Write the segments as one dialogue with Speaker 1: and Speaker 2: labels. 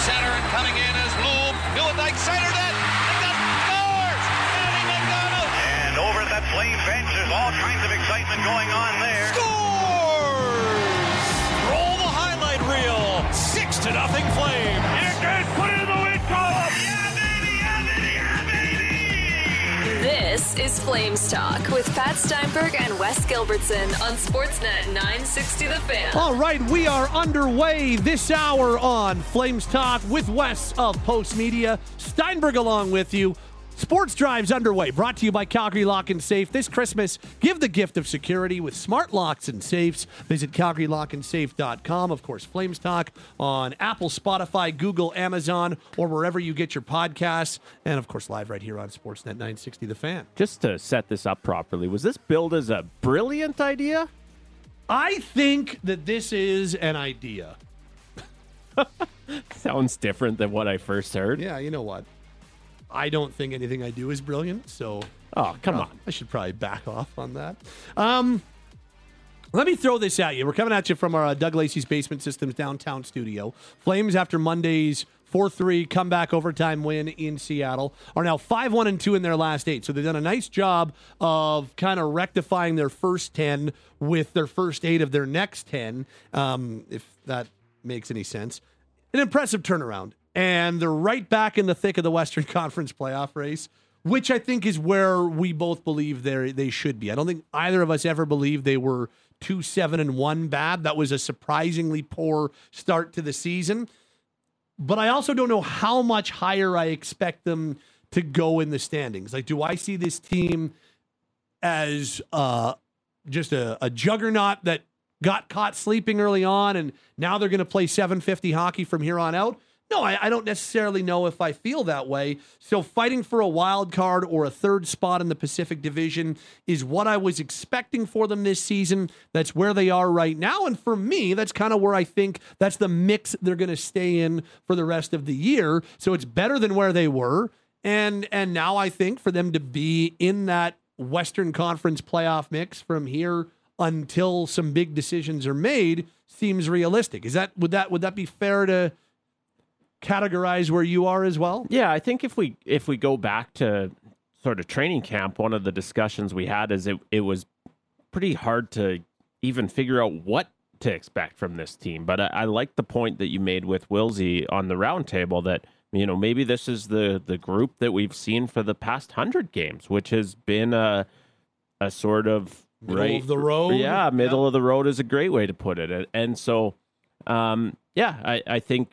Speaker 1: center and coming in is Bloom. Newendike centered it. Scores!
Speaker 2: And over at that flame bench, there's all kinds of excitement going on there.
Speaker 3: Scores!
Speaker 4: Is Flames Talk with Pat Steinberg and Wes Gilbertson on Sportsnet 960 The Fan.
Speaker 5: All right, we are underway this hour on Flames Talk with Wes of Post Media. Steinberg along with you. Sports Drive's underway, brought to you by Calgary Lock and Safe. This Christmas, give the gift of security with smart locks and safes. Visit CalgaryLockandSafe.com. Of course, Flames Talk on Apple, Spotify, Google, Amazon, or wherever you get your podcasts. And of course, live right here on Sportsnet 960 The Fan.
Speaker 6: Just to set this up properly, was this billed as a brilliant idea?
Speaker 5: I think that this is an idea.
Speaker 6: Sounds different than what I first heard.
Speaker 5: Yeah, you know what? I don't think anything I do is brilliant, so
Speaker 6: Oh, come
Speaker 5: uh,
Speaker 6: on.
Speaker 5: I should probably back off on that. Um, let me throw this at you. We're coming at you from our uh, Doug Lacey's Basement Systems downtown studio. Flames, after Monday's 4 3 comeback overtime win in Seattle, are now 5 1 and 2 in their last eight. So they've done a nice job of kind of rectifying their first 10 with their first eight of their next 10, um, if that makes any sense. An impressive turnaround. And they're right back in the thick of the Western Conference playoff race which I think is where we both believe they they should be. I don't think either of us ever believed they were two seven and one bad. That was a surprisingly poor start to the season. But I also don't know how much higher I expect them to go in the standings. Like, do I see this team as uh, just a, a juggernaut that got caught sleeping early on and now they're going to play 750 hockey from here on out? No, I, I, don't necessarily know if I feel that way. So, fighting for a wild card or a third spot in the Pacific Division is what I was expecting for them this season. That's where they are right now. And for me, that's kind of where I think that's the mix they're going to stay in for the rest of the year. So, it's better than where they were. And, and now I think for them to be in that Western Conference playoff mix from here until some big decisions are made seems realistic. Is that would that would that be fair to categorize where you are as well?
Speaker 6: Yeah, I think if we if we go back to sort of training camp, one of the discussions we had is it it was pretty hard to even figure out what to expect from this team. But I, I like the point that you made with Wilsey on the roundtable that you know maybe this is the the group that we've seen for the past hundred games, which has been a a sort of
Speaker 5: Middle
Speaker 6: right
Speaker 5: of the road.
Speaker 6: Yeah, middle of the road is a great way to put it. And so, um, yeah, I, I think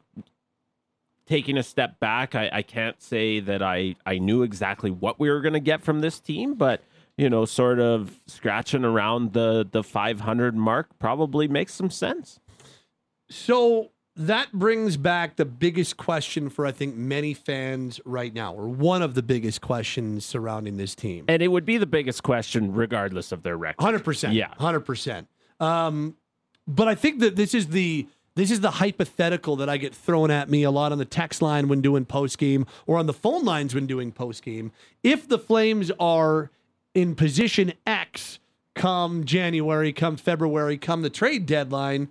Speaker 6: taking a step back, I, I can't say that I, I knew exactly what we were going to get from this team, but you know, sort of scratching around the the 500 mark probably makes some sense.
Speaker 5: So that brings back the biggest question for I think many fans right now, or one of the biggest questions surrounding this team.
Speaker 6: And it would be the biggest question regardless of their record.
Speaker 5: Hundred percent.
Speaker 6: Yeah.
Speaker 5: hundred percent. Um, but I think that this is the this is the hypothetical that I get thrown at me a lot on the text line when doing post game or on the phone lines when doing post game. If the Flames are in position X come January, come February, come the trade deadline,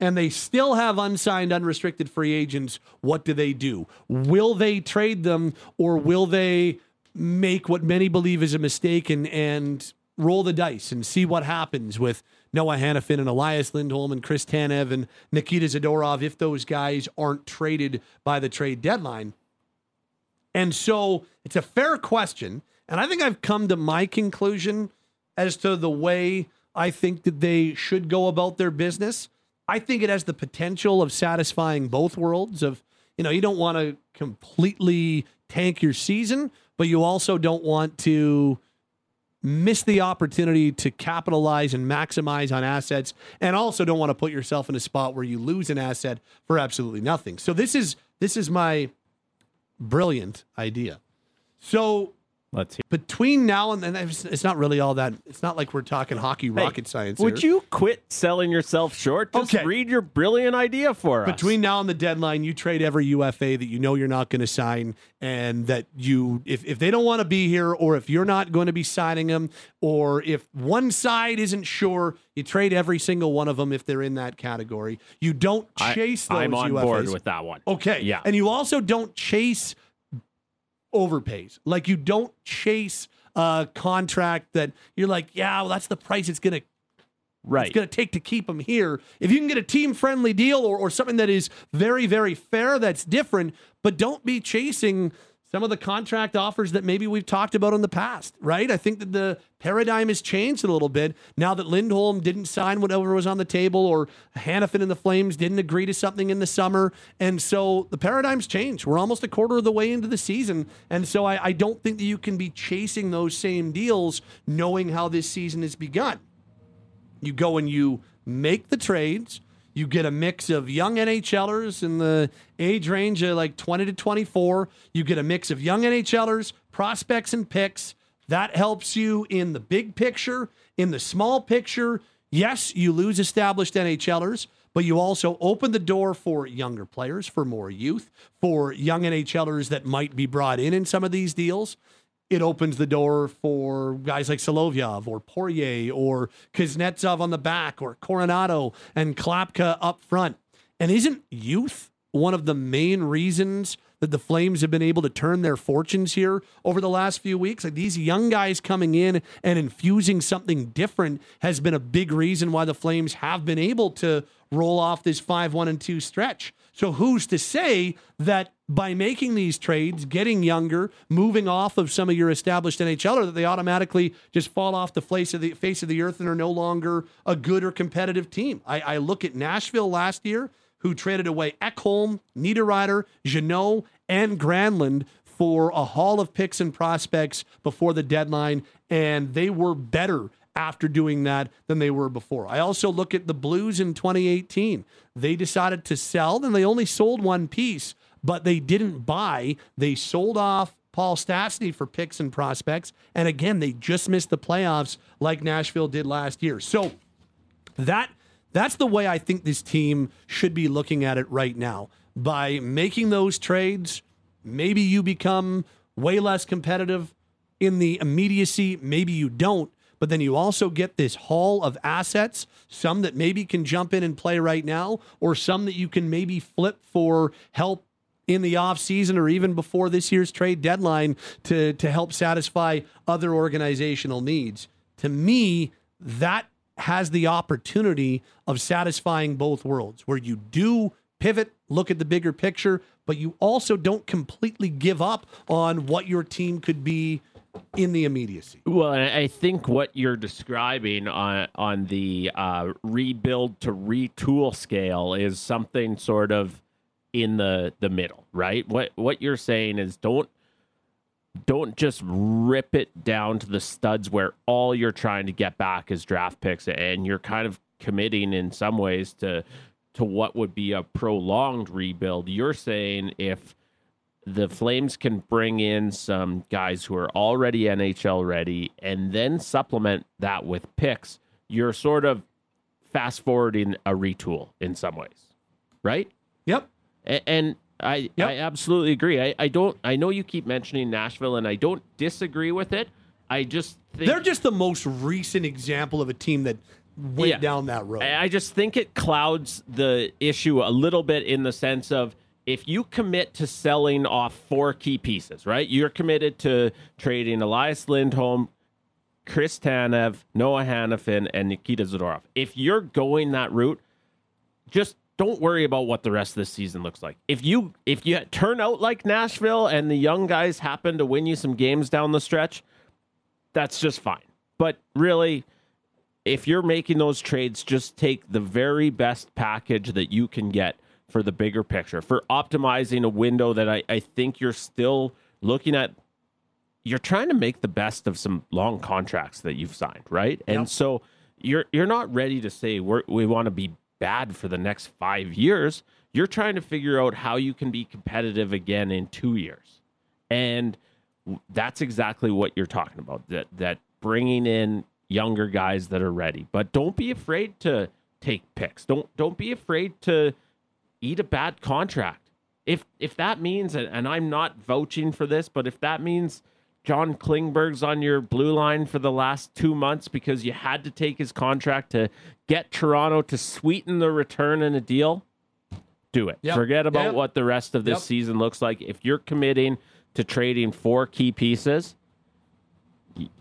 Speaker 5: and they still have unsigned, unrestricted free agents, what do they do? Will they trade them or will they make what many believe is a mistake and, and roll the dice and see what happens with Noah Hanifin and Elias Lindholm and Chris Tanev and Nikita Zadorov if those guys aren't traded by the trade deadline? And so it's a fair question. And I think I've come to my conclusion as to the way I think that they should go about their business. I think it has the potential of satisfying both worlds of, you know, you don't want to completely tank your season, but you also don't want to miss the opportunity to capitalize and maximize on assets and also don't want to put yourself in a spot where you lose an asset for absolutely nothing. So this is this is my brilliant idea. So
Speaker 6: Let's hear.
Speaker 5: Between now and then, it's not really all that. It's not like we're talking hockey rocket science.
Speaker 6: Would
Speaker 5: here.
Speaker 6: you quit selling yourself short? Just
Speaker 5: Okay.
Speaker 6: read your brilliant idea for us.
Speaker 5: Between now and the deadline, you trade every UFA that you know you're not going to sign, and that you, if, if they don't want to be here, or if you're not going to be signing them, or if one side isn't sure, you trade every single one of them if they're in that category. You don't
Speaker 6: I-
Speaker 5: chase those
Speaker 6: I'm on
Speaker 5: UFAs.
Speaker 6: board with that one.
Speaker 5: Okay.
Speaker 6: Yeah.
Speaker 5: And you also don't chase overpays. Like you don't chase a contract that you're like, yeah, well, that's the price it's going to
Speaker 6: Right.
Speaker 5: it's going to take to keep them here. If you can get a team friendly deal or, or something that is very, very fair, that's different. But don't be chasing some of the contract offers that maybe we've talked about in the past, right? I think that the paradigm has changed a little bit now that Lindholm didn't sign whatever was on the table or Hanifin and the Flames didn't agree to something in the summer. And so the paradigm's changed. We're almost a quarter of the way into the season. And so I, I don't think that you can be chasing those same deals knowing how this season has begun. You go and you make the trades. You get a mix of young NHLers in the age range of like 20 to 24. You get a mix of young NHLers, prospects, and picks. That helps you in the big picture, in the small picture. Yes, you lose established NHLers, but you also open the door for younger players, for more youth, for young NHLers that might be brought in in some of these deals it opens the door for guys like Solovyov or Poirier or Kuznetsov on the back or Coronato and Klapka up front. And isn't youth one of the main reasons that the Flames have been able to turn their fortunes here over the last few weeks? Like these young guys coming in and infusing something different has been a big reason why the Flames have been able to roll off this 5 1 and 2 stretch. So who's to say that by making these trades, getting younger, moving off of some of your established NHLer, that they automatically just fall off the face of the face of the earth and are no longer a good or competitive team? I, I look at Nashville last year, who traded away Ekholm, Niederreiter, Jeannot, and Granlund for a haul of picks and prospects before the deadline, and they were better after doing that than they were before. I also look at the Blues in 2018. They decided to sell, and they only sold one piece, but they didn't buy. They sold off Paul Stastny for picks and prospects. And again, they just missed the playoffs like Nashville did last year. So that that's the way I think this team should be looking at it right now. By making those trades, maybe you become way less competitive in the immediacy, maybe you don't, but then you also get this haul of assets, some that maybe can jump in and play right now, or some that you can maybe flip for help in the offseason or even before this year's trade deadline to, to help satisfy other organizational needs. To me, that has the opportunity of satisfying both worlds, where you do pivot, look at the bigger picture, but you also don't completely give up on what your team could be in the immediacy.
Speaker 6: Well, I think what you're describing on on the uh, rebuild to retool scale is something sort of in the the middle, right? What what you're saying is don't don't just rip it down to the studs where all you're trying to get back is draft picks and you're kind of committing in some ways to to what would be a prolonged rebuild. You're saying if the Flames can bring in some guys who are already NHL ready and then supplement that with picks, you're sort of fast forwarding a retool in some ways, right?
Speaker 5: Yep.
Speaker 6: A- And I,
Speaker 5: Yep.
Speaker 6: I absolutely agree. I, I don't. I know you keep mentioning Nashville, and I don't disagree with it. I just think
Speaker 5: They're just the most recent example of a team that went
Speaker 6: Yeah.
Speaker 5: down that road.
Speaker 6: I I just think it clouds the issue a little bit in the sense of if you commit to selling off four key pieces, right? You're committed to trading Elias Lindholm, Chris Tanev, Noah Hanifin, and Nikita Zadorov. If you're going that route, just don't worry about what the rest of the season looks like. If you if you turn out like Nashville and the young guys happen to win you some games down the stretch, that's just fine. But really, if you're making those trades, just take the very best package that you can get for the bigger picture, for optimizing a window that I, I think you're still looking at. You're trying to make the best of some long contracts that you've signed, right? And so you're you're not ready to say we're, we want to be bad for the next five years. You're trying to figure out how you can be competitive again in two years. And that's exactly what you're talking about. That that bringing in younger guys that are ready, but don't be afraid to take picks. Don't don't be afraid to eat a bad contract. If if that means, and, I'm not vouching for this, but if that means John Klingberg's on your blue line for the last two months because you had to take his contract to get Toronto to sweeten the return in a deal, do it.
Speaker 5: Yep.
Speaker 6: Forget about
Speaker 5: Yep.
Speaker 6: what the rest of this
Speaker 5: Yep.
Speaker 6: season looks like. If you're committing to trading four key pieces,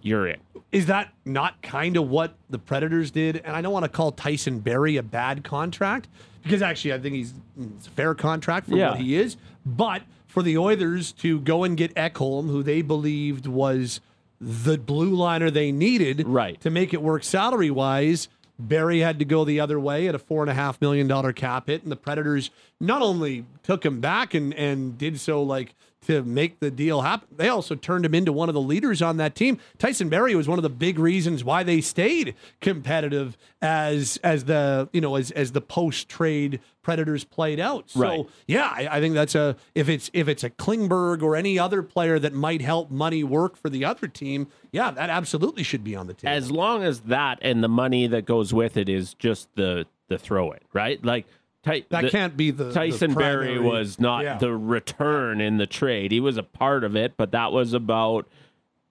Speaker 6: you're in.
Speaker 5: Is that not kind of what the Predators did? And I don't want to call Tyson Barrie a bad contract because actually I think he's it's a fair contract for
Speaker 6: Yeah.
Speaker 5: what he is. But for the Oilers to go and get Ekholm, who they believed was the blue liner they needed
Speaker 6: Right.
Speaker 5: to make it work salary wise, Barrie had to go the other way at a four and a half million dollar cap hit, and the Predators not only took him back and and did so like to make the deal happen, they also turned him into one of the leaders on that team. Tyson Barrie was one of the big reasons why they stayed competitive as as the you know as as the post trade Predators played out. So
Speaker 6: Right.
Speaker 5: yeah, I, I think that's a if it's if it's a Klingberg or any other player that might help money work for the other team, yeah, that absolutely should be on the table.
Speaker 6: as long as that and the money that goes with it is just the the throw it, right? Like Ty-
Speaker 5: That
Speaker 6: the-
Speaker 5: can't be the- the
Speaker 6: Tyson
Speaker 5: Barrie
Speaker 6: was not
Speaker 5: Yeah.
Speaker 6: the return in the trade. He was a part of it, but that was about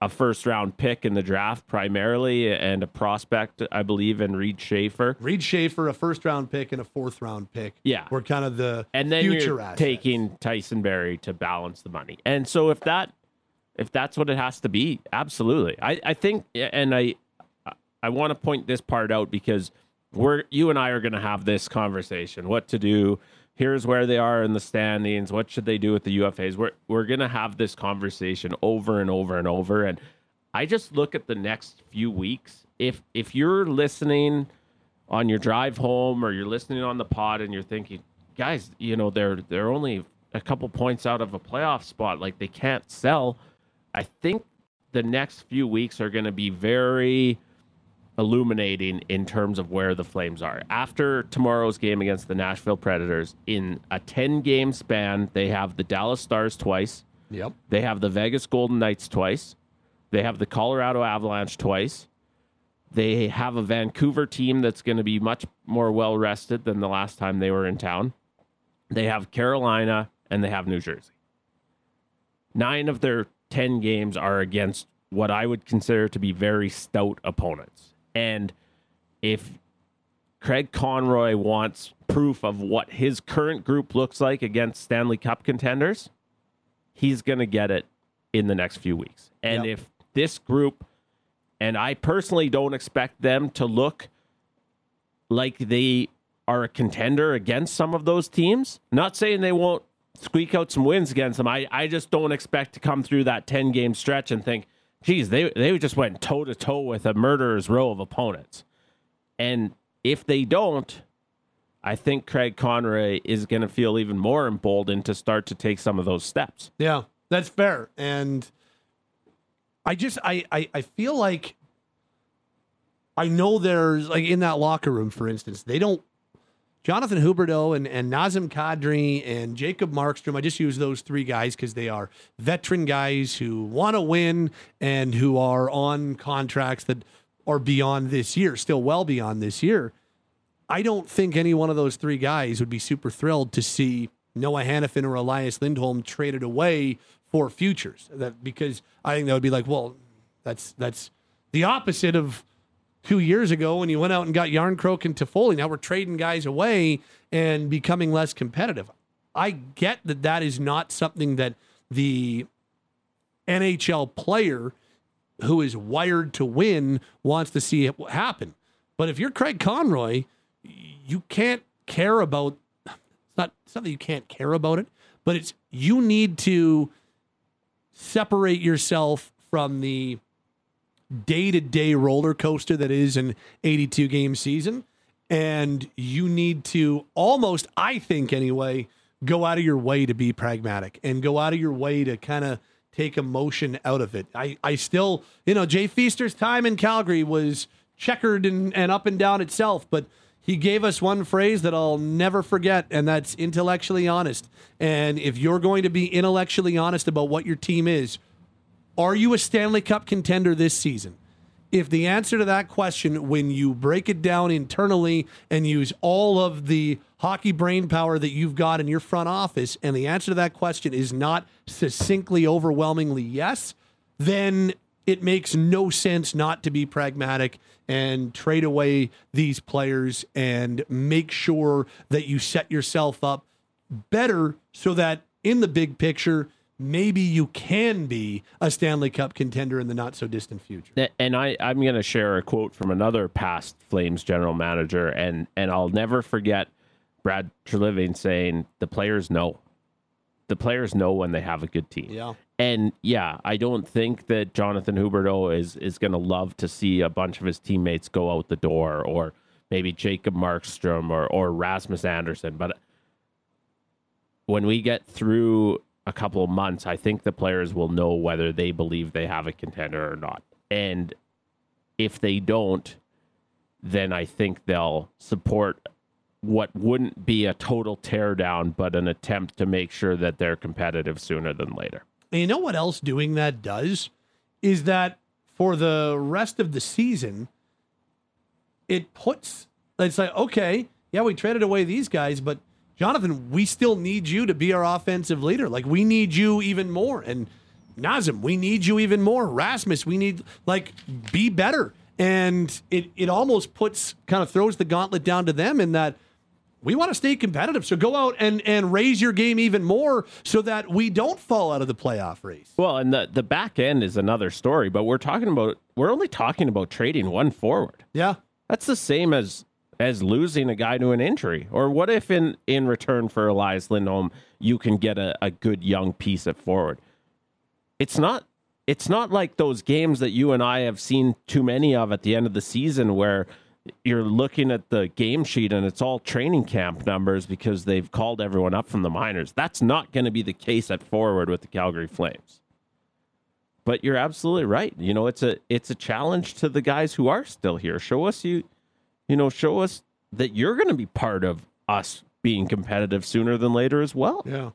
Speaker 6: a first round pick in the draft primarily and a prospect, I believe, in Reid Schaefer.
Speaker 5: Reid Schaefer, a first round pick and a fourth round pick.
Speaker 6: Yeah.
Speaker 5: Were kind of the
Speaker 6: and then
Speaker 5: future
Speaker 6: you're
Speaker 5: assets.
Speaker 6: taking Tyson Barrie to balance the money. And so if that if that's what it has to be, absolutely. I, I think and I I want to point this part out because we're you and I are going to have this conversation. What to do? Here's where they are in the standings. What should they do with the UFAs? We're we're going to have this conversation over and over and over. And I just look at the next few weeks. If if you're listening on your drive home or you're listening on the pod and you're thinking, guys, you know, they're they're only a couple points out of a playoff spot, like they can't sell. I think the next few weeks are going to be very illuminating in terms of where the Flames are. After tomorrow's game against the Nashville Predators, in a 10 game span, they have the Dallas Stars twice,
Speaker 5: Yep.
Speaker 6: they have the Vegas Golden Knights twice, they have the Colorado Avalanche twice. They have a Vancouver team that's going to be much more well rested than the last time they were in town. They have Carolina and they have New Jersey. Nine of their 10 games are against what I would consider to be very stout opponents. And if Craig Conroy wants proof of what his current group looks like against Stanley Cup contenders, he's going to get it in the next few weeks. And
Speaker 5: Yep.
Speaker 6: if this group, and I personally don't expect them to look like they are a contender against some of those teams. Not saying they won't squeak out some wins against them. I, I just don't expect to come through that 10 game stretch and think, geez, they, they just went toe to toe with a murderer's row of opponents. And if they don't, I think Craig Conroy is going to feel even more emboldened to start to take some of those steps.
Speaker 5: Yeah, that's fair. And I just I, I I feel like I know there's like in that locker room, for instance, they don't Jonathan Huberdeau and, and Nazem Kadri and Jacob Markstrom. I just use those three guys because they are veteran guys who want to win and who are on contracts that are beyond this year, still well beyond this year. I don't think any one of those three guys would be super thrilled to see Noah Hanifin or Elias Lindholm traded away for futures. That because I think that would be like, well, that's that's the opposite of two years ago when you went out and got Jarnkrok and Toffoli. Now we're trading guys away and becoming less competitive. I get that that is not something that the NHL player who is wired to win wants to see it happen. But if you're Craig Conroy, you can't care about it's not something you can't care about it, but it's you need to separate yourself from the day-to-day roller coaster that is an 82 game season and you need to almost I think anyway go out of your way to be pragmatic and go out of your way to kind of take emotion out of it. I I still, you know, Jay Feaster's time in Calgary was checkered and, and up and down itself, but he gave us one phrase that I'll never forget, and that's intellectually honest. And if you're going to be intellectually honest about what your team is, Are you a Stanley Cup contender this season? If the answer to that question, when you break it down internally and use all of the hockey brain power that you've got in your front office, and the answer to that question is not succinctly, overwhelmingly yes, then it makes no sense not to be pragmatic and trade away these players and make sure that you set yourself up better so that in the big picture, maybe you can be a Stanley Cup contender in the not so distant future.
Speaker 6: And I, I'm going to share a quote from another past Flames general manager, and, and I'll never forget Brad Treliving saying, The players know. The players know when they have a good team.
Speaker 5: Yeah.
Speaker 6: And yeah, I don't think that Jonathan Huberdeau is is going to love to see a bunch of his teammates go out the door, or maybe Jacob Markstrom or or Rasmus Andersson. But when we get through a couple of months, I think the players will know whether they believe they have a contender or not. And if they don't, then I think they'll support what wouldn't be a total teardown, but an attempt to make sure that they're competitive sooner than later.
Speaker 5: And you know what else doing that does? Is that for the rest of the season, it puts, it's like, okay, yeah, we traded away these guys, but Jonathan, we still need you to be our offensive leader. Like, we need you even more. And Nazem, we need you even more. Rasmus, we need, like, be better. And it, it almost puts, kind of throws the gauntlet down to them in that we want to stay competitive. So go out and, and raise your game even more so that we don't fall out of the playoff race.
Speaker 6: Well, and the, the back end is another story, but we're talking about, we're only talking about trading one forward.
Speaker 5: Yeah.
Speaker 6: That's the same as as losing a guy to an injury. Or what if in in return for Elias Lindholm you can get a, a good young piece at forward? It's not it's not like those games that you and I have seen too many of at the end of the season where you're looking at the game sheet and it's all training camp numbers because they've called everyone up from the minors. That's not going to be the case at forward with the Calgary Flames. But you're absolutely right. You know, it's a it's a challenge to the guys who are still here. Show us you you know, show us that you're going to be part of us being competitive sooner than later as well.
Speaker 5: Yeah.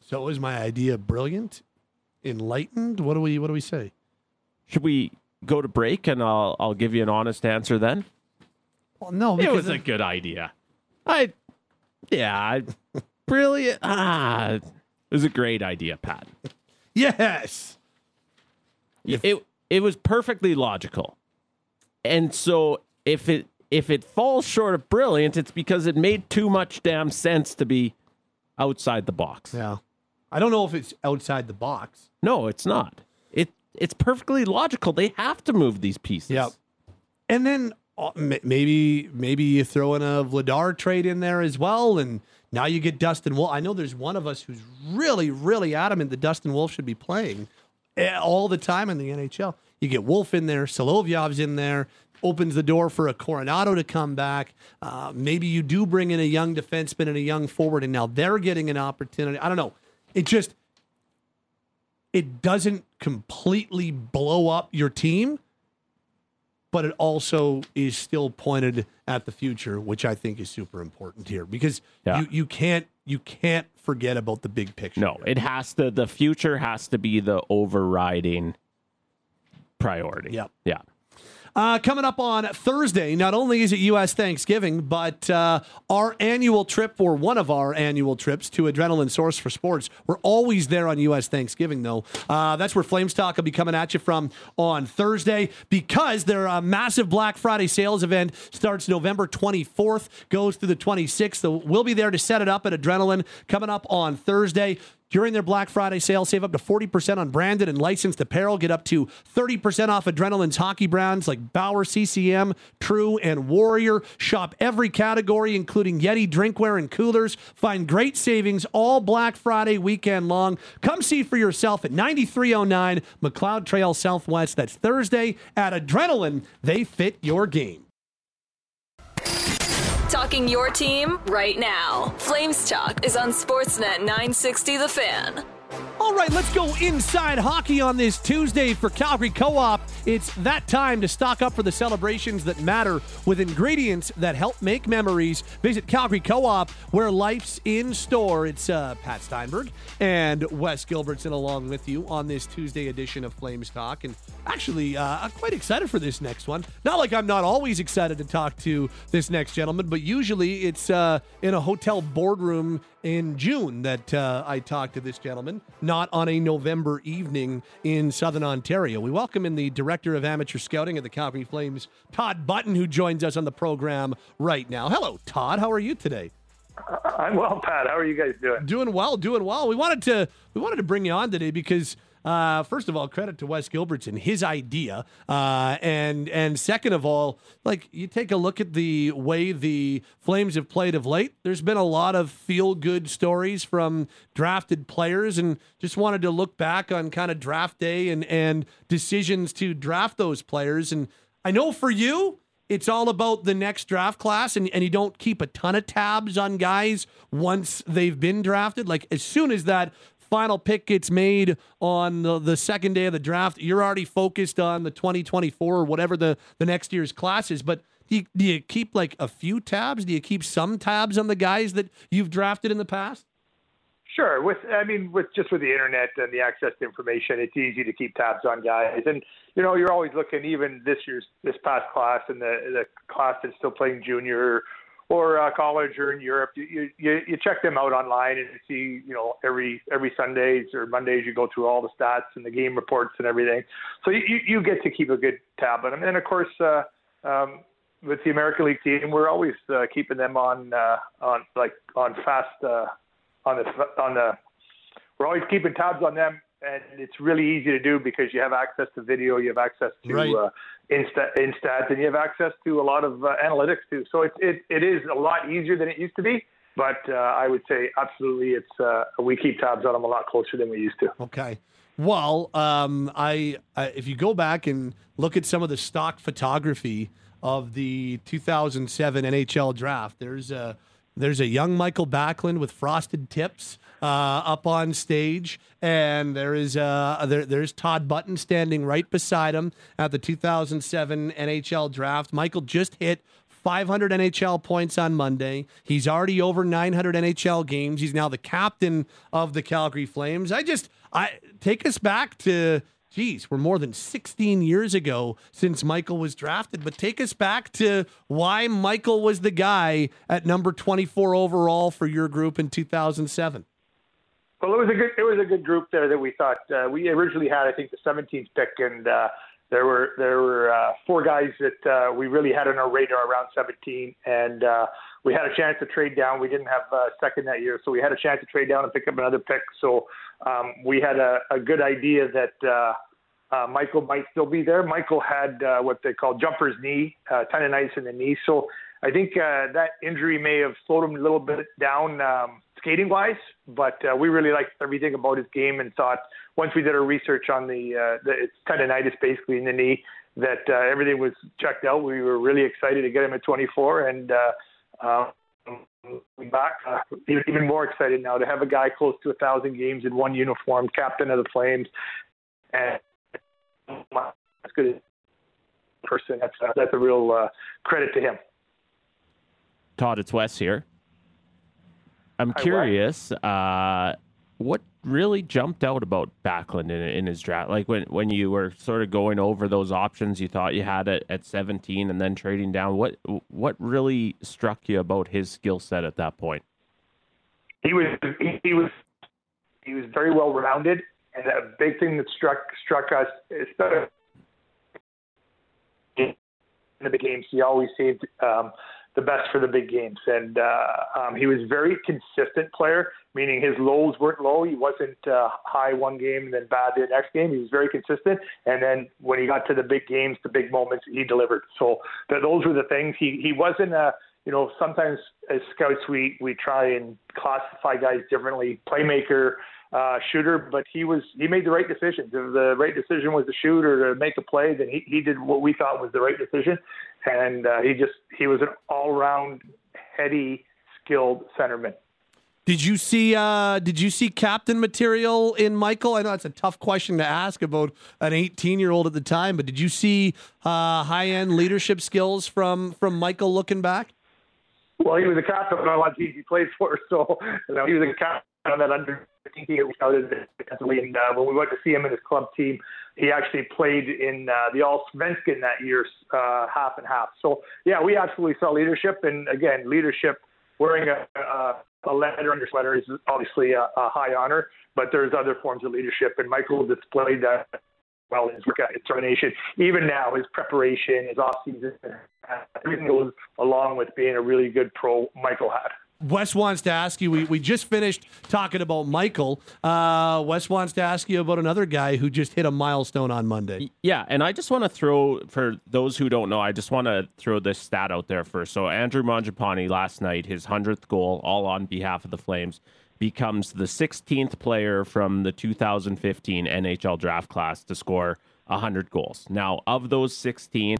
Speaker 5: So was my idea brilliant? Enlightened? What do we what do we say?
Speaker 6: Should we go to break and I'll I'll give you an honest answer then?
Speaker 5: Well, no,
Speaker 6: It was a good idea. I yeah, I, brilliant. Ah, it was a great idea, Pat.
Speaker 5: yes.
Speaker 6: it it was perfectly logical. And so if it if it falls short of brilliant, it's because it made too much damn sense to be outside the box.
Speaker 5: Yeah. I don't know if it's outside the box.
Speaker 6: No, it's not. It it's perfectly logical. They have to move these pieces.
Speaker 5: Yep. And then uh, maybe maybe you throw in a Vladar trade in there as well, and now you get Dustin Wolf. I know there's one of us who's really really adamant that Dustin Wolf should be playing eh, all the time in the NHL. You get Wolf in there, Solovyov's in there, opens the door for a Coronato to come back. Uh, maybe you do bring in a young defenseman and a young forward, and now they're getting an opportunity. I don't know. It just it doesn't completely blow up your team, but it also is still pointed at the future, which I think is super important here because
Speaker 6: Yeah.
Speaker 5: you, you can't you can't forget about the big picture.
Speaker 6: No,
Speaker 5: here.
Speaker 6: it has to the future has to be the overriding priority.
Speaker 5: Yep.
Speaker 6: Yeah.
Speaker 5: Uh, coming up on Thursday, not only is it U.S. Thanksgiving, but uh, our annual trip, or one of our annual trips to Adrenaline Source for Sports. We're always there on U.S. Thanksgiving, though. Uh, that's where Flames Talk will be coming at you from on Thursday because their uh, massive Black Friday sales event starts November 24th, goes through the 26th. So we'll be there to set it up at Adrenaline coming up on Thursday. During their Black Friday sale, save up to 40% on branded and licensed apparel. Get up to 30% off Adrenaline's hockey brands like Bauer, CCM, True, and Warrior. Shop every category, including Yeti drinkware and coolers. Find great savings all Black Friday weekend long. Come see for yourself at 9309 Macleod Trail Southwest. That's Thursday at Adrenaline. They fit your game.
Speaker 4: Talking your team right now. Flames Talk is on Sportsnet 960 The Fan.
Speaker 5: All right, let's go inside hockey on this Tuesday for Calgary Co op. It's that time to stock up for the celebrations that matter with ingredients that help make memories. Visit Calgary Co op, where life's in store. It's uh, Pat Steinberg and Wes Gilbertson along with you on this Tuesday edition of Flames Talk. And actually, uh, I'm quite excited for this next one. Not like I'm not always excited to talk to this next gentleman, but usually it's uh, in a hotel boardroom in June that uh, I talked to this gentleman, not on a November evening in Southern Ontario. We welcome in the Director of Amateur Scouting at the Calgary Flames, Tod Button, who joins us on the program right now. Hello, Tod. How are you today?
Speaker 7: I'm well, Pat. How are you guys doing?
Speaker 5: Doing well, doing well. We wanted to we wanted to bring you on today because uh, first of all, credit to Wes Gilbertson, his idea, uh, and and second of all, like you take a look at the way the Flames have played of late. There's been a lot of feel good stories from drafted players, and just wanted to look back on kind of draft day and and decisions to draft those players. And I know for you, it's all about the next draft class and, and you don't keep a ton of tabs on guys once they've been drafted like as soon as that final pick gets made on the, the second day of the draft, you're already focused on the 2024 or whatever the, the next year's class is. But do you, do you keep like a few tabs? Do you keep some tabs on the guys that you've drafted in the past?
Speaker 7: Sure. With I mean, with just with the internet and the access to information, it's easy to keep tabs on guys. And you know, you're always looking. Even this year's this past class and the the class that's still playing junior or uh, college or in Europe, you, you you check them out online and see you know every every Sundays or Mondays you go through all the stats and the game reports and everything. So you you get to keep a good tab on them. And of course, uh, um, with the American League team, we're always uh, keeping them on uh, on like on fast uh, on the on the. We're always keeping tabs on them and it's really easy to do because you have access to video, you have access to
Speaker 5: Right.
Speaker 7: uh, Insta, Instats, and you have access to a lot of uh, analytics too. So it, it it is a lot easier than it used to be. But uh, I would say absolutely, it's uh, we keep tabs on them a lot closer than we used to.
Speaker 5: Okay. Well, um, I, I if you go back and look at some of the stock photography of the 2007 NHL draft, there's a there's a young Mikael Backlund with frosted tips uh, up on stage, and there is uh, there, there's Tod Button standing right beside him at the 2007 NHL draft. Mikael just hit 500 NHL points on Monday. He's already over 900 NHL games. He's now the captain of the Calgary Flames. I just I take us back to geez, we're more than 16 years ago since Mikael was drafted, but take us back to why Mikael was the guy at number 24 overall for your group in 2007.
Speaker 7: Well, it was a good it was a good group there that we thought uh, we originally had. I think the 17th pick, and uh, there were there were uh, four guys that uh, we really had on our radar around 17, and uh, we had a chance to trade down. We didn't have a second that year, so we had a chance to trade down and pick up another pick. So um, we had a, a good idea that. Uh, uh, Mikael might still be there. Mikael had uh, what they call jumper's knee, uh, tendonitis in the knee. So I think uh, that injury may have slowed him a little bit down um, skating wise, but uh, we really liked everything about his game and thought once we did our research on the, uh, the tendonitis basically in the knee that uh, everything was checked out. We were really excited to get him at 24 and uh, back uh, even, even more excited now to have a guy close to a thousand games in one uniform, captain of the Flames, and as good a person. That's uh, that's a real uh, credit to him.
Speaker 6: Tod, it's Wes here. I'm
Speaker 7: Wes.
Speaker 6: curious, uh, what really jumped out about Backlund in, in his draft? Like when, when you were sort of going over those options you thought you had at, at 17 and then trading down, what what really struck you about his skill set at that point?
Speaker 7: He was he, he was he was very well rounded, and a big thing that struck struck us, especially in the big games, he always saved um, the best for the big games, and uh, um, he was very consistent player. Meaning his lows weren't low. He wasn't uh, high one game and then bad the next game. He was very consistent. And then when he got to the big games, the big moments, he delivered. So th- those were the things. He he wasn't a you know sometimes as scouts we we try and classify guys differently. Playmaker, uh, shooter, but he was he made the right decisions. If the right decision was to shoot or to make a play, then he, he did what we thought was the right decision, and uh, he just he was an all round heady, skilled centerman.
Speaker 5: Did you see? Uh, did you see captain material in Mikael? I know it's a tough question to ask about an 18 year old at the time, but did you see uh, high end leadership skills from from Mikael looking back?
Speaker 7: Well, he was a captain on a lot of teams he played for, so you know, he was a captain on that under 15 team scouted defensively. And uh, when we went to see him in his club team, he actually played in uh, the All Svensken that year, uh, half and half. So yeah, we absolutely saw leadership, and again, leadership. Wearing a, a, a letter under sweater is obviously a, a high honor, but there's other forms of leadership, and Mikael displayed that well his work determination. Even now, his preparation, his off season, everything goes along with being a really good pro. Mikael had.
Speaker 5: Wes wants to ask you. We, we just finished talking about Mikael. Uh, Wes wants to ask you about another guy who just hit a milestone on Monday.
Speaker 6: Yeah, and I just want to throw for those who don't know, I just want to throw this stat out there first. So Andrew Mangiapane last night, his hundredth goal, all on behalf of the Flames, becomes the 16th player from the 2015 NHL draft class to score 100 goals. Now, of those 16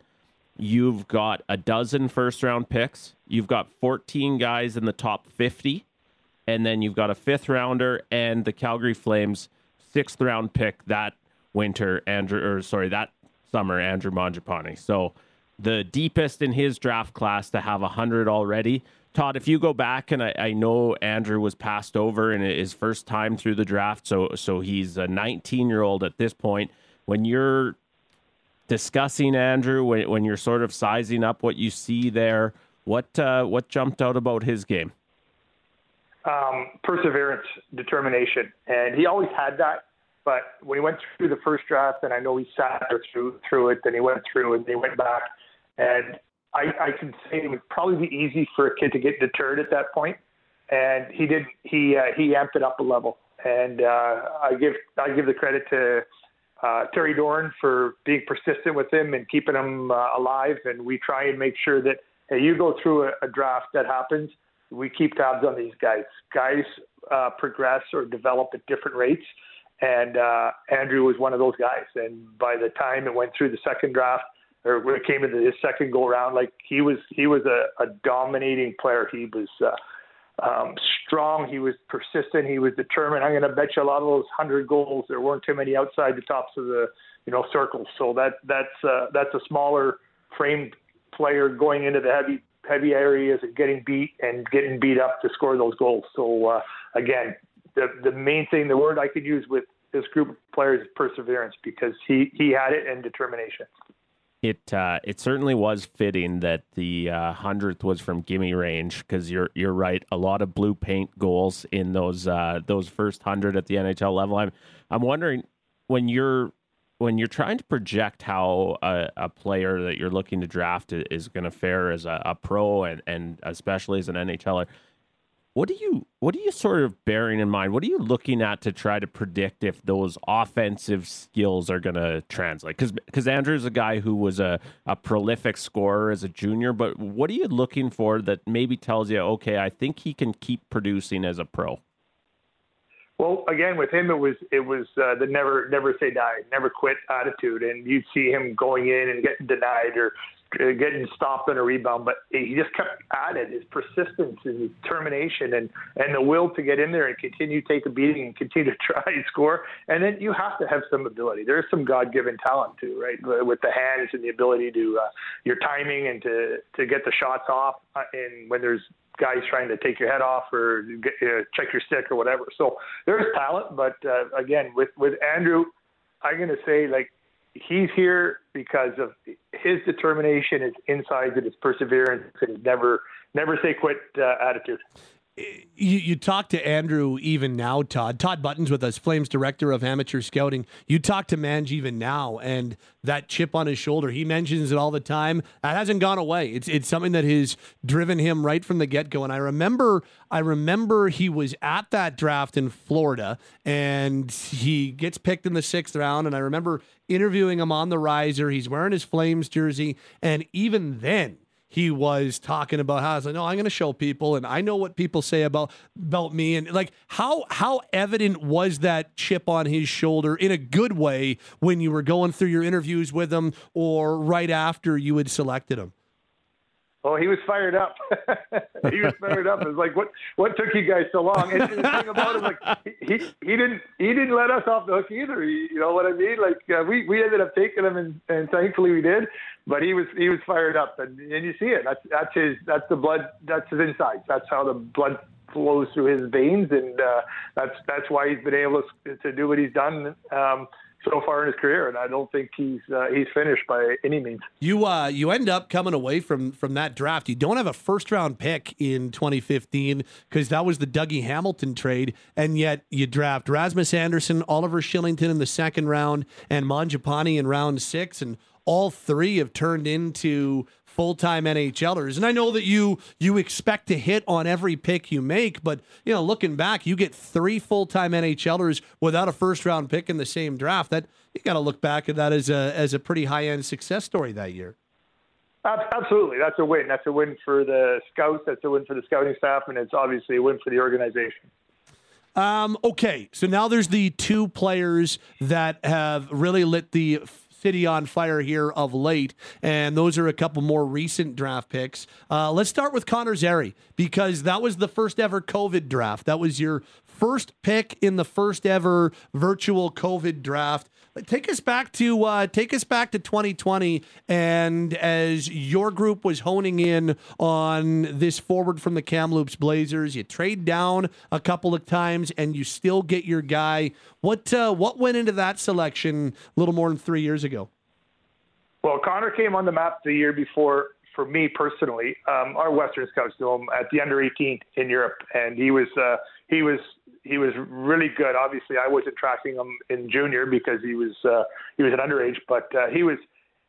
Speaker 6: You've got a dozen first round picks. You've got 14 guys in the top 50. And then you've got a fifth rounder and the Calgary Flames sixth round pick that winter, Andrew, or sorry, that summer, Andrew Mangiapane. So the deepest in his draft class to have 100 already. Tod, if you go back, and I, I, know Andrew was passed over in his first time through the draft, so so he's a 19 year old at this point. When you're discussing Andrew when, when you're sort of sizing up what you see there? What uh, what jumped out about his game?
Speaker 7: Um, perseverance, determination, and he always had that. But when he went through the first draft, and I know he sat through through it, then he went through and he went back, and I, I can say it would probably be easy for a kid to get deterred at that point, and he did. He uh, he amped it up a level, and uh, I give I give the credit to uh, Terry Doran for being persistent with him and keeping him uh, alive. And we try and make sure that hey, you go through a, a draft that happens. We keep tabs on these guys. Guys uh, progress or develop at different rates, and uh, Andrew was one of those guys. And by the time it went through the second draft, or when it came into his second go round, like he was, he was a, a dominating player. He was. Uh, um, strong. He was persistent. He was determined. I'm going to bet you a lot of those hundred goals. There weren't too many outside the tops of the you know circles. So that that's uh, that's a smaller framed player going into the heavy heavy areas and getting beat and getting beat up to score those goals. So uh, again, the the main thing, the word I could use with this group of players is perseverance because he he had it and determination
Speaker 6: it uh, it certainly was fitting that the uh, hundredth was from gimme range because you're you're right. A lot of blue paint goals in those uh, those first hundred at the NHL level. I'm I'm wondering when you're when you're trying to project how a, a player that you're looking to draft is going to fare as a, a, pro and, and especially as an NHLer what do you what are you sort of bearing in mind? What are you looking at to try to predict if those offensive skills are going to translate? Because because Andrew's a guy who was a, a prolific scorer as a junior, but what are you looking for that maybe tells you, okay, I think he can keep producing as a pro?
Speaker 7: Well, again, with him, it was it was uh, the never never say die, never quit attitude, and you'd see him going in and getting denied or getting stopped on a rebound, but he just kept at it. His persistence and determination and and the will to get in there and continue to take a beating and continue to try and score. And then you have to have some ability. There's some God-given talent too, right? With the hands and the ability to uh, your timing and to to get the shots off. Uh, and when there's guys trying to take your head off or get, uh, check your stick or whatever. So there's talent, but uh, again, with with Andrew, I'm going to say like he's here because of his determination, his insides, and his perseverance, and his never never say quit uh, attitude.
Speaker 5: You, you talk to Andrew even now, Tod. Tod Buttons with us, Flames director of amateur scouting. You talk to Mange even now, and that chip on his shoulder, he mentions it all the time. That hasn't gone away. It's it's something that has driven him right from the get go. And I remember, I remember he was at that draft in Florida, and he gets picked in the sixth round. And I remember interviewing him on the riser. He's wearing his Flames jersey, and even then he was talking about how I was like, no, I'm going to show people, and I know what people say about about me, and like how how evident was that chip on his shoulder in a good way when you were going through your interviews with him, or right after you had selected him?
Speaker 7: Oh, he was fired up. he was fired up. It's like, what what took you guys so long? And, the thing about it, like, he he didn't he didn't let us off the hook either. He, you know what I mean? Like, uh, we we ended up taking him, and, and thankfully we did. But he was he was fired up, and and you see it. That's that's his that's the blood. That's his insides. That's how the blood flows through his veins, and uh, that's that's why he's been able to, to do what he's done. Um, so far in his career, and I don't think he's uh, he's finished by any means.
Speaker 5: You uh, you end up coming away from from that draft. You don't have a first round pick in 2015 because that was the Dougie Hamilton trade, and yet you draft Rasmus Andersson, Oliver Kylington in the second round, and Mangiapane in round six, and all three have turned into full-time NHLers. And I know that you you expect to hit on every pick you make, but you know, looking back, you get three full-time NHLers without a first-round pick in the same draft. That you got to look back at that as a as a pretty high-end success story that year.
Speaker 7: Absolutely, that's a win. That's a win for the scouts. That's a win for the scouting staff, and it's obviously a win for the organization.
Speaker 5: Um, okay, so now there's the two players that have really lit the city on fire here of late, and those are a couple more recent draft picks. Uh, let's start with Connor Zary because that was the first ever COVID draft. That was your first pick in the first ever virtual COVID draft. Take us back to uh, take us back to 2020, and as your group was honing in on this forward from the Kamloops Blazers, you trade down a couple of times, and you still get your guy. What uh, what went into that selection a little more than three years ago?
Speaker 7: Well, Connor came on the map the year before for me personally. Um, our Western scouts knew him at the under 18 in Europe, and he was uh, he was he was really good. Obviously, I wasn't tracking him in junior because he was uh, he was an underage, but uh, he was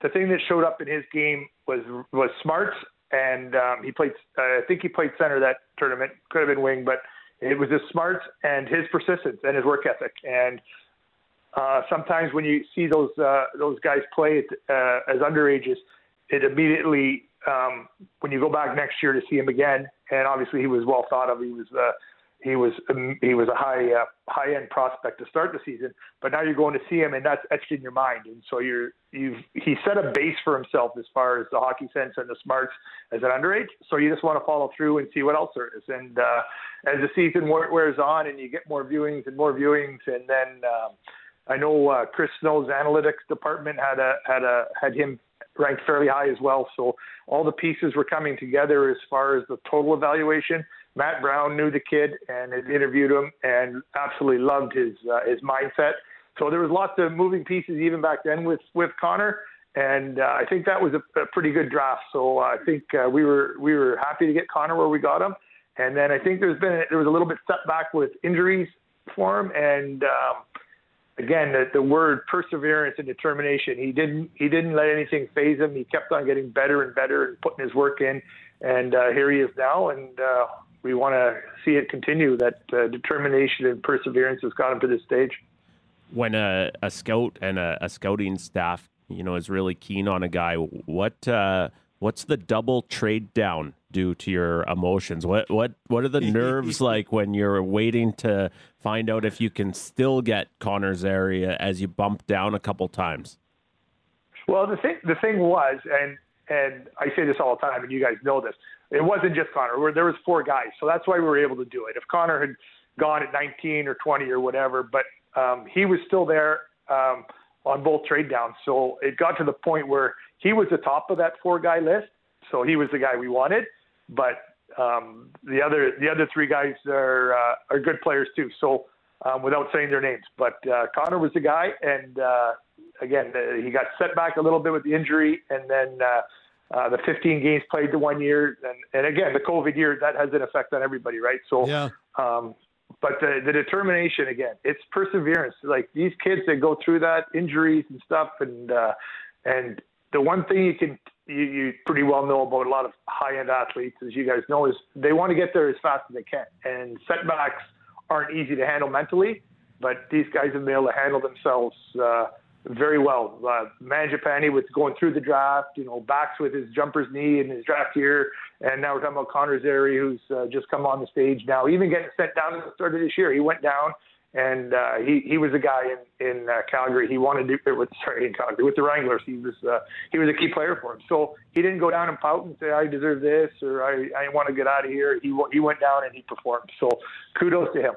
Speaker 7: the thing that showed up in his game was was smarts, and um, he played. Uh, I think he played center that tournament. Could have been wing, but it was his smarts and his persistence and his work ethic. And uh, sometimes when you see those uh, those guys play uh, as underages, it immediately um, when you go back next year to see him again, and obviously he was well thought of. He was uh, he was um, he was a high uh, high end prospect to start the season, but now you're going to see him, and that's etched in your mind. And so you're you've he set a base for himself as far as the hockey sense and the smarts as an underage. So you just want to follow through and see what else there is. And uh, as the season wears on, and you get more viewings and more viewings, and then um, I know uh, Chris Snow's analytics department had a had a had him ranked fairly high as well. So all the pieces were coming together as far as the total evaluation. Matt Brown knew the kid and had interviewed him and absolutely loved his uh, his mindset. So there was lots of moving pieces even back then with with Connor, and uh, I think that was a, a pretty good draft. So uh, I think uh, we were we were happy to get Connor where we got him. And then I think there's been there was a little bit setback with injuries for him, and um, again the, the word perseverance and determination. He didn't he didn't let anything phase him. He kept on getting better and better and putting his work in, and uh, here he is now. And uh, we want to see it continue. That uh, determination and perseverance has got him to this stage.
Speaker 6: When a, a scout and a, a, scouting staff, you know, is really keen on a guy, what uh, what's the double trade down do to your emotions? What what what are the nerves like when you're waiting to find out if you can still get Connor Zary as you bump down a couple times?
Speaker 7: Well, the thing the thing was, and and I say this all the time, and you guys know this. It wasn't just Connor. There was four guys, so that's why we were able to do it. If Connor had gone at 19 or 20 or whatever, but um, he was still there um, on both trade downs. So it got to the point where he was the top of that four guy list. So he was the guy we wanted, but um, the other the other three guys are uh, are good players too. So um, without saying their names, but uh, Connor was the guy, and uh, again uh, he got set back a little bit with the injury, and then. Uh, uh, the 15 games played the one year, and, and again the COVID year that has an effect on everybody, right? So,
Speaker 5: yeah.
Speaker 7: um, but the, the determination again, it's perseverance. Like these kids that go through that injuries and stuff, and uh, and the one thing you can you, you pretty well know about a lot of high end athletes, as you guys know, is they want to get there as fast as they can, and setbacks aren't easy to handle mentally. But these guys have been able to handle themselves. Uh, very well. Uh, Mangiapane was going through the draft, you know, backs with his jumper's knee in his draft year, and now we're talking about Connor Zary, who's uh, just come on the stage now, even getting sent down at the start of this year. He went down and uh, he he was a guy in in uh, Calgary. He wanted to with sorry in Calgary with the Wranglers. He was uh, he was a key player for him. So he didn't go down and pout and say I deserve this or I I want to get out of here. He he went down and he performed. So kudos to him.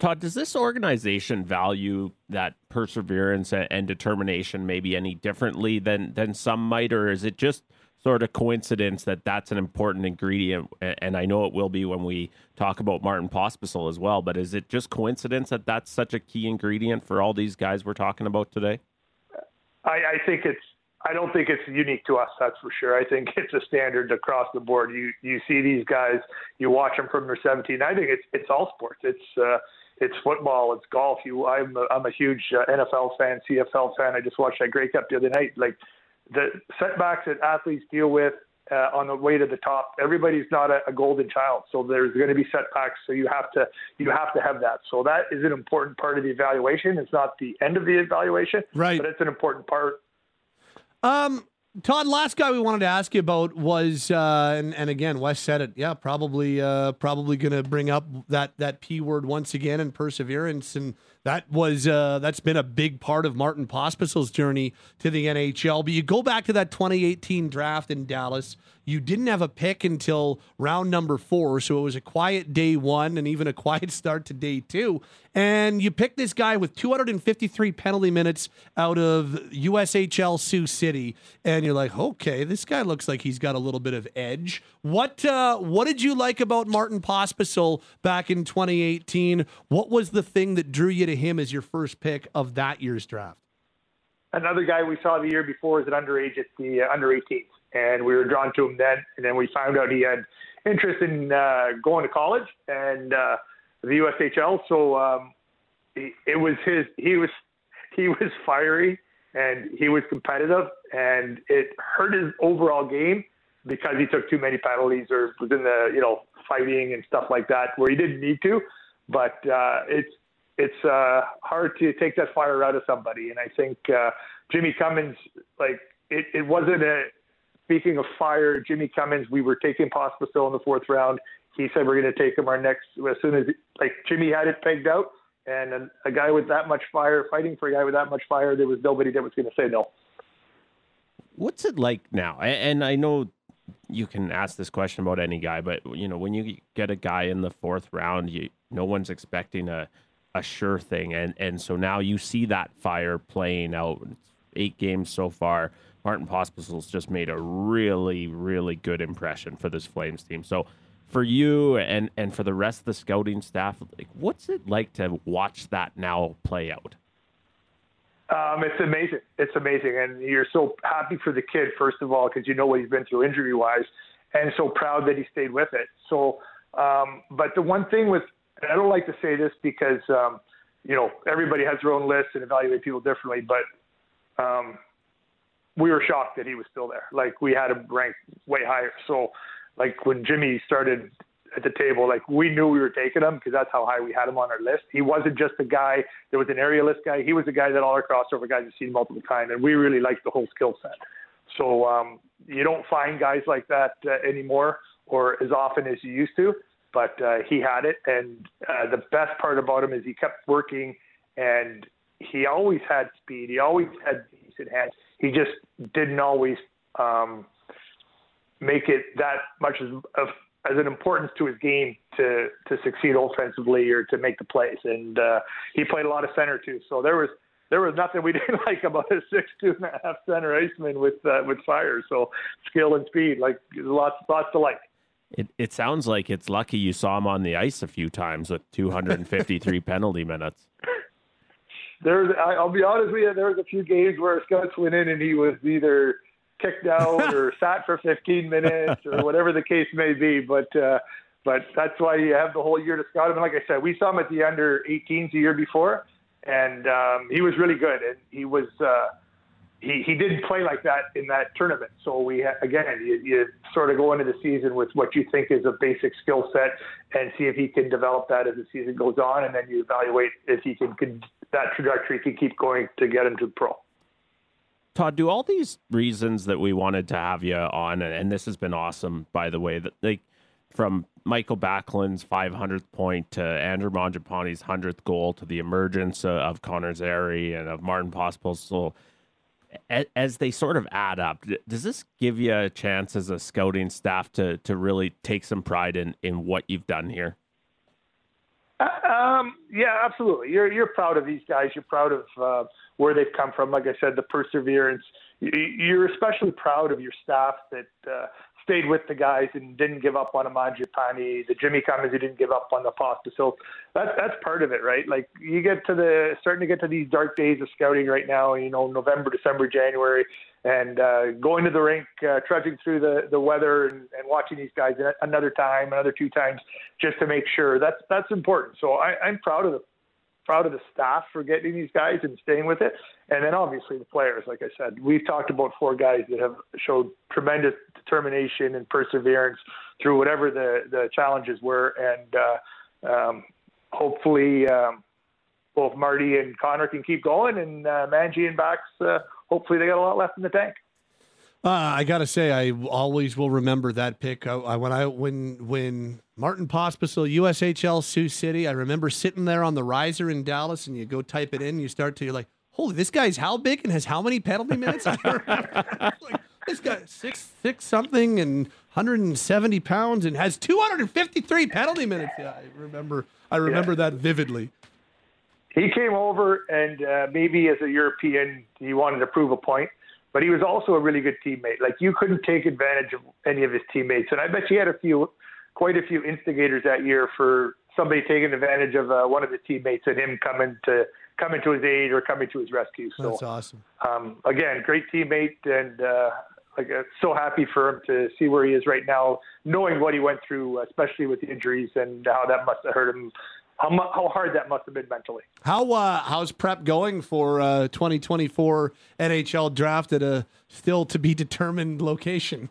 Speaker 6: Tod, does this organization value that perseverance and determination maybe any differently than than some might, or is it just sort of coincidence that that's an important ingredient? And I know it will be when we talk about Martin Pospisil as well. But is it just coincidence that that's such a key ingredient for all these guys we're talking about today?
Speaker 7: I, I think it's. I don't think it's unique to us. That's for sure. I think it's a standard across the board. You you see these guys, you watch them from their 17. I think it's it's all sports. It's uh, it's football, it's golf. You, I'm a, I'm a huge uh, NFL fan, CFL fan. I just watched that Grey Cup the other night. Like the setbacks that athletes deal with uh, on the way to the top. Everybody's not a, a golden child, so there's going to be setbacks. So you have to you have to have that. So that is an important part of the evaluation. It's not the end of the evaluation,
Speaker 5: Right.
Speaker 7: But it's an important part.
Speaker 5: Um, Tod, last guy we wanted to ask you about was, uh, and, and again, Wes said it. Yeah, probably, uh, probably going to bring up that that p word once again and perseverance, and that was uh, that's been a big part of Martin Pospisil's journey to the NHL. But you go back to that 2018 draft in Dallas. You didn't have a pick until round number four, so it was a quiet day one and even a quiet start to day two. And you picked this guy with 253 penalty minutes out of USHL Sioux City, and you're like, okay, this guy looks like he's got a little bit of edge. What uh, what did you like about Martin Pospisil back in 2018? What was the thing that drew you to him as your first pick of that year's draft?
Speaker 7: Another guy we saw the year before is an underage at the uh, under 18s, and we were drawn to him then. And then we found out he had interest in uh, going to college and uh, the USHL. So um, it was his. He was he was fiery and he was competitive, and it hurt his overall game because he took too many penalties or was in the you know fighting and stuff like that where he didn't need to. But uh, it's it's uh, hard to take that fire out of somebody. And I think uh, Jimmy Cummins, like it, it wasn't a. Speaking of fire, Jimmy Cummins, we were taking Pospisil in the fourth round. He said we're going to take him our next as soon as like Jimmy had it pegged out, and a, a guy with that much fire, fighting for a guy with that much fire, there was nobody that was going to say no.
Speaker 6: What's it like now? And I know you can ask this question about any guy, but you know when you get a guy in the fourth round, you no one's expecting a a sure thing, and and so now you see that fire playing out. Eight games so far. Martin Pospisil's just made a really really good impression for this Flames team. So for you and and for the rest of the scouting staff, like what's it like to watch that now play out?
Speaker 7: Um, it's amazing. It's amazing, and you're so happy for the kid first of all because you know what he's been through injury wise, and so proud that he stayed with it. So, um, but the one thing with I don't like to say this because um, you know everybody has their own list and evaluate people differently, but um, we were shocked that he was still there. Like we had him ranked way higher. So, like when Jimmy started at the table, like we knew we were taking him because that's how high we had him on our list. He wasn't just a guy that was an area list guy. He was a guy that all our crossover guys have seen multiple times, and we really liked the whole skill set. So um, you don't find guys like that uh, anymore or as often as you used to. But uh, he had it, and uh, the best part about him is he kept working, and he always had speed. He always had decent hands. He just didn't always um, make it that much as of as an importance to his game to to succeed offensively or to make the plays. And uh, he played a lot of center too. So there was there was nothing we didn't like about a six two and a half center iceman with uh, with fire. So skill and speed, like lots lots to like.
Speaker 6: It it sounds like it's lucky you saw him on the ice a few times with 253 penalty minutes.
Speaker 7: There's I, I'll be honest with you, there was a few games where scouts went in and he was either kicked out or sat for 15 minutes or whatever the case may be. But uh, but that's why you have the whole year to scout him. And like I said, we saw him at the under 18s the year before, and um, he was really good. And he was uh, he he didn't play like that in that tournament. So we again, you, you sort of go into the season with what you think is a basic skill set, and see if he can develop that as the season goes on, and then you evaluate if he can, can that trajectory can keep going to get him to pro.
Speaker 6: Tod, do all these reasons that we wanted to have you on, and, this has been awesome, by the way, that like from Mikael Backlund's 500th point to Andrew Mangiapane's 100th goal to the emergence of, Connor Zary and of Martin Pospisil, a- as they sort of add up, does this give you a chance as a scouting staff to to really take some pride in in what you've done here?
Speaker 7: Uh, um, yeah, absolutely. You're you're proud of these guys. You're proud of uh, where they've come from. Like I said, the perseverance. You- You're especially proud of your staff that uh, stayed with the guys and didn't give up on a Mangiapane, the Jimmy Cummins who didn't give up on the Pasta. So that's that's part of it, right? Like you get to the starting to get to these dark days of scouting right now. You know, November, December, January, and uh, going to the rink, uh, trudging through the the weather, and, and watching these guys another time, another two times, just to make sure. That's that's important. So I, I'm proud of the proud of the staff for getting these guys and staying with it. And then obviously the players, like I said, we've talked about four guys that have showed tremendous determination and perseverance through whatever the, the challenges were. And uh, um, hopefully um, both Marty and Connor can keep going and uh, Manji and Bax, uh, hopefully they got a lot left in the tank.
Speaker 5: Uh, I gotta say, I always will remember that pick. I, I, when I when when Martin Pospisil, USHL Sioux City, I remember sitting there on the riser in Dallas, and you go type it in, you start to you're like, holy, this guy's how big and has how many penalty minutes? Like, this guy six six something and 170 pounds and has 253 penalty minutes. Yeah, I remember. I remember that vividly.
Speaker 7: He came over, and uh, maybe as a European, he wanted to prove a point but he was also a really good teammate. Like you couldn't take advantage of any of his teammates, and I bet you had a few, quite a few instigators that year for somebody taking advantage of uh, one of his teammates and him coming to coming to his aid or coming to his rescue. So
Speaker 5: That's awesome.
Speaker 7: Um, again, great teammate, and uh, like uh, so happy for him to see where he is right now, knowing what he went through, especially with the injuries and how that must have hurt him how, mu- how hard that must have been mentally.
Speaker 5: How uh, how's prep going for uh, 2024 NHL draft at a still to be determined location?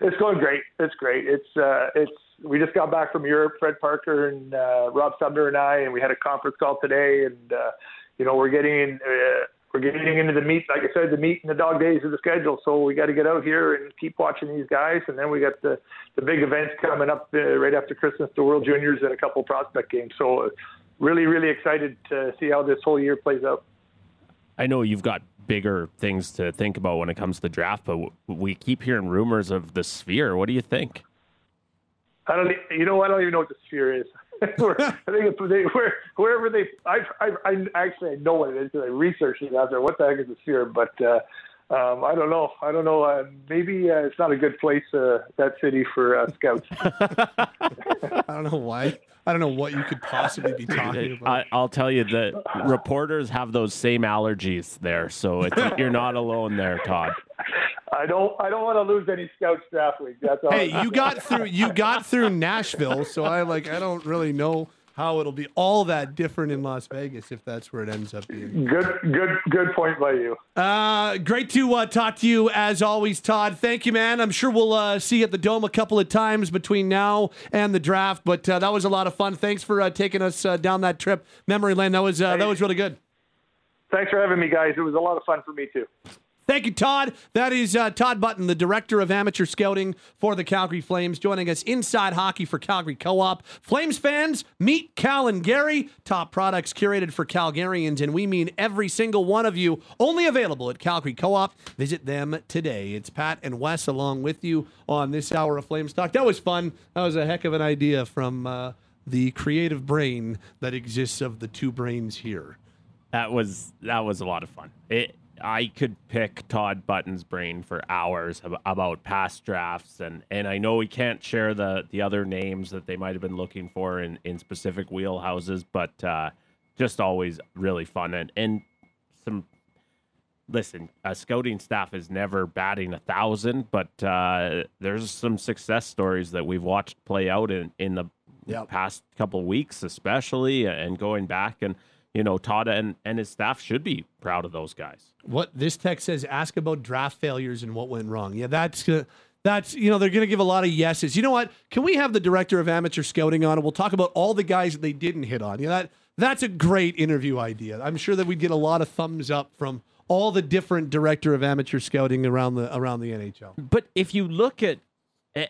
Speaker 7: It's going great. It's great. It's uh, it's we just got back from Europe. Fred Parker and uh, Rob Sumner and I, and we had a conference call today. And uh, you know we're getting in, uh, we're getting into the meat, like I said, the meat and the dog days of the schedule. So we got to get out here and keep watching these guys. And then we got the the big events coming up uh, right after Christmas, the World Juniors and a couple prospect games. So uh, really, really excited to see how this whole year plays out.
Speaker 6: I know you've got bigger things to think about when it comes to the draft, but we keep hearing rumors of the sphere. What do you think?
Speaker 7: I don't. You know, I don't even know what the sphere is. I think it's, they, where, wherever they, I, I, I actually I know what it is because I researched it out there. What the heck is the sphere? But uh, um, I don't know. I don't know. Uh, maybe uh, it's not a good place, uh, that city for uh, scouts.
Speaker 5: I don't know why. I don't know what you could possibly be talking about.
Speaker 6: I, I'll tell you that reporters have those same allergies there, so it's, you're not alone there, Tod.
Speaker 7: I don't. I don't want to lose any scouts draft week. That's all.
Speaker 5: hey, you got through. You got through Nashville, so I like. I don't really know how it'll be all that different in Las Vegas if that's where it ends up being.
Speaker 7: Good. Good. Good point by you.
Speaker 5: Uh, great to uh, talk to you as always, Tod. Thank you, man. I'm sure we'll uh, see you at the Dome a couple of times between now and the draft. But uh, that was a lot of fun. Thanks for uh, taking us uh, down that trip, memory lane. That was uh, that was really good.
Speaker 7: Thanks for having me, guys. It was a lot of fun for me too.
Speaker 5: Thank you, Tod. That is uh, Tod Button, the director of amateur scouting for the Calgary Flames, joining us inside hockey for Calgary Co-op. Flames fans, meet Cal and Gary, top products curated for Calgarians, and we mean every single one of you. Only available at Calgary Co-op. Visit them today. It's Pat and Wes along with you on this hour of Flames Talk. That was fun. That was a heck of an idea from uh, the creative brain that exists of the two brains here.
Speaker 6: That was that was a lot of fun. It, I could pick Tod Button's brain for hours about past drafts, and, and I know we can't share the, the other names that they might have been looking for in, in specific wheelhouses, but uh, just always really fun and and some. Listen, a scouting staff is never batting a thousand, but uh, there's some success stories that we've watched play out in in the
Speaker 5: Yep.
Speaker 6: past couple weeks, especially, and going back and you know, Tod and, and his staff should be proud of those guys.
Speaker 5: What this text says, ask about draft failures and what went wrong. Yeah, that's gonna, that's you know they're going to give a lot of yeses. You know what? Can we have the director of amateur scouting on and we'll talk about all the guys that they didn't hit on? Yeah, that that's a great interview idea. I'm sure that we'd get a lot of thumbs up from all the different director of amateur scouting around the around the NHL.
Speaker 6: But if you look at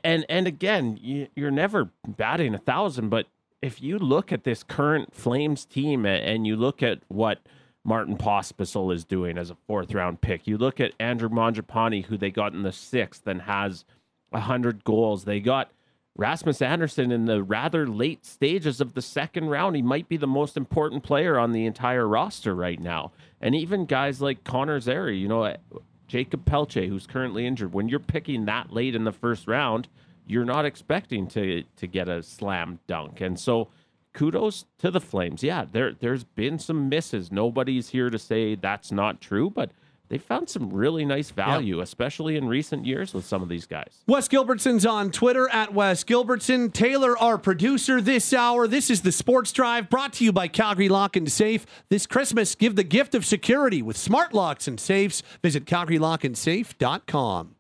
Speaker 6: And and again, you're never batting a thousand, but if you look at this current Flames team and you look at what Martin Pospisil is doing as a fourth round pick, you look at Andrew Mangiapane, who they got in the sixth and has hundred goals. They got Rasmus Andersson in the rather late stages of the second round. He might be the most important player on the entire roster right now. And even guys like Connor Zary, you know, Jakob Pelletier, who's currently injured. When you're picking that late in the first round, you're not expecting to to get a slam dunk. And so kudos to the Flames. Yeah, there there's been some misses. Nobody's here to say that's not true, but they found some really nice value, especially in recent years with some of these guys.
Speaker 5: Wes Gilbertson's on Twitter at Wes Gilbertson. Taylor, our producer this hour. This is the Sports Drive brought to you by Calgary Lock and Safe. This Christmas, give the gift of security with smart locks and safes. Visit CalgaryLockandSafe.com.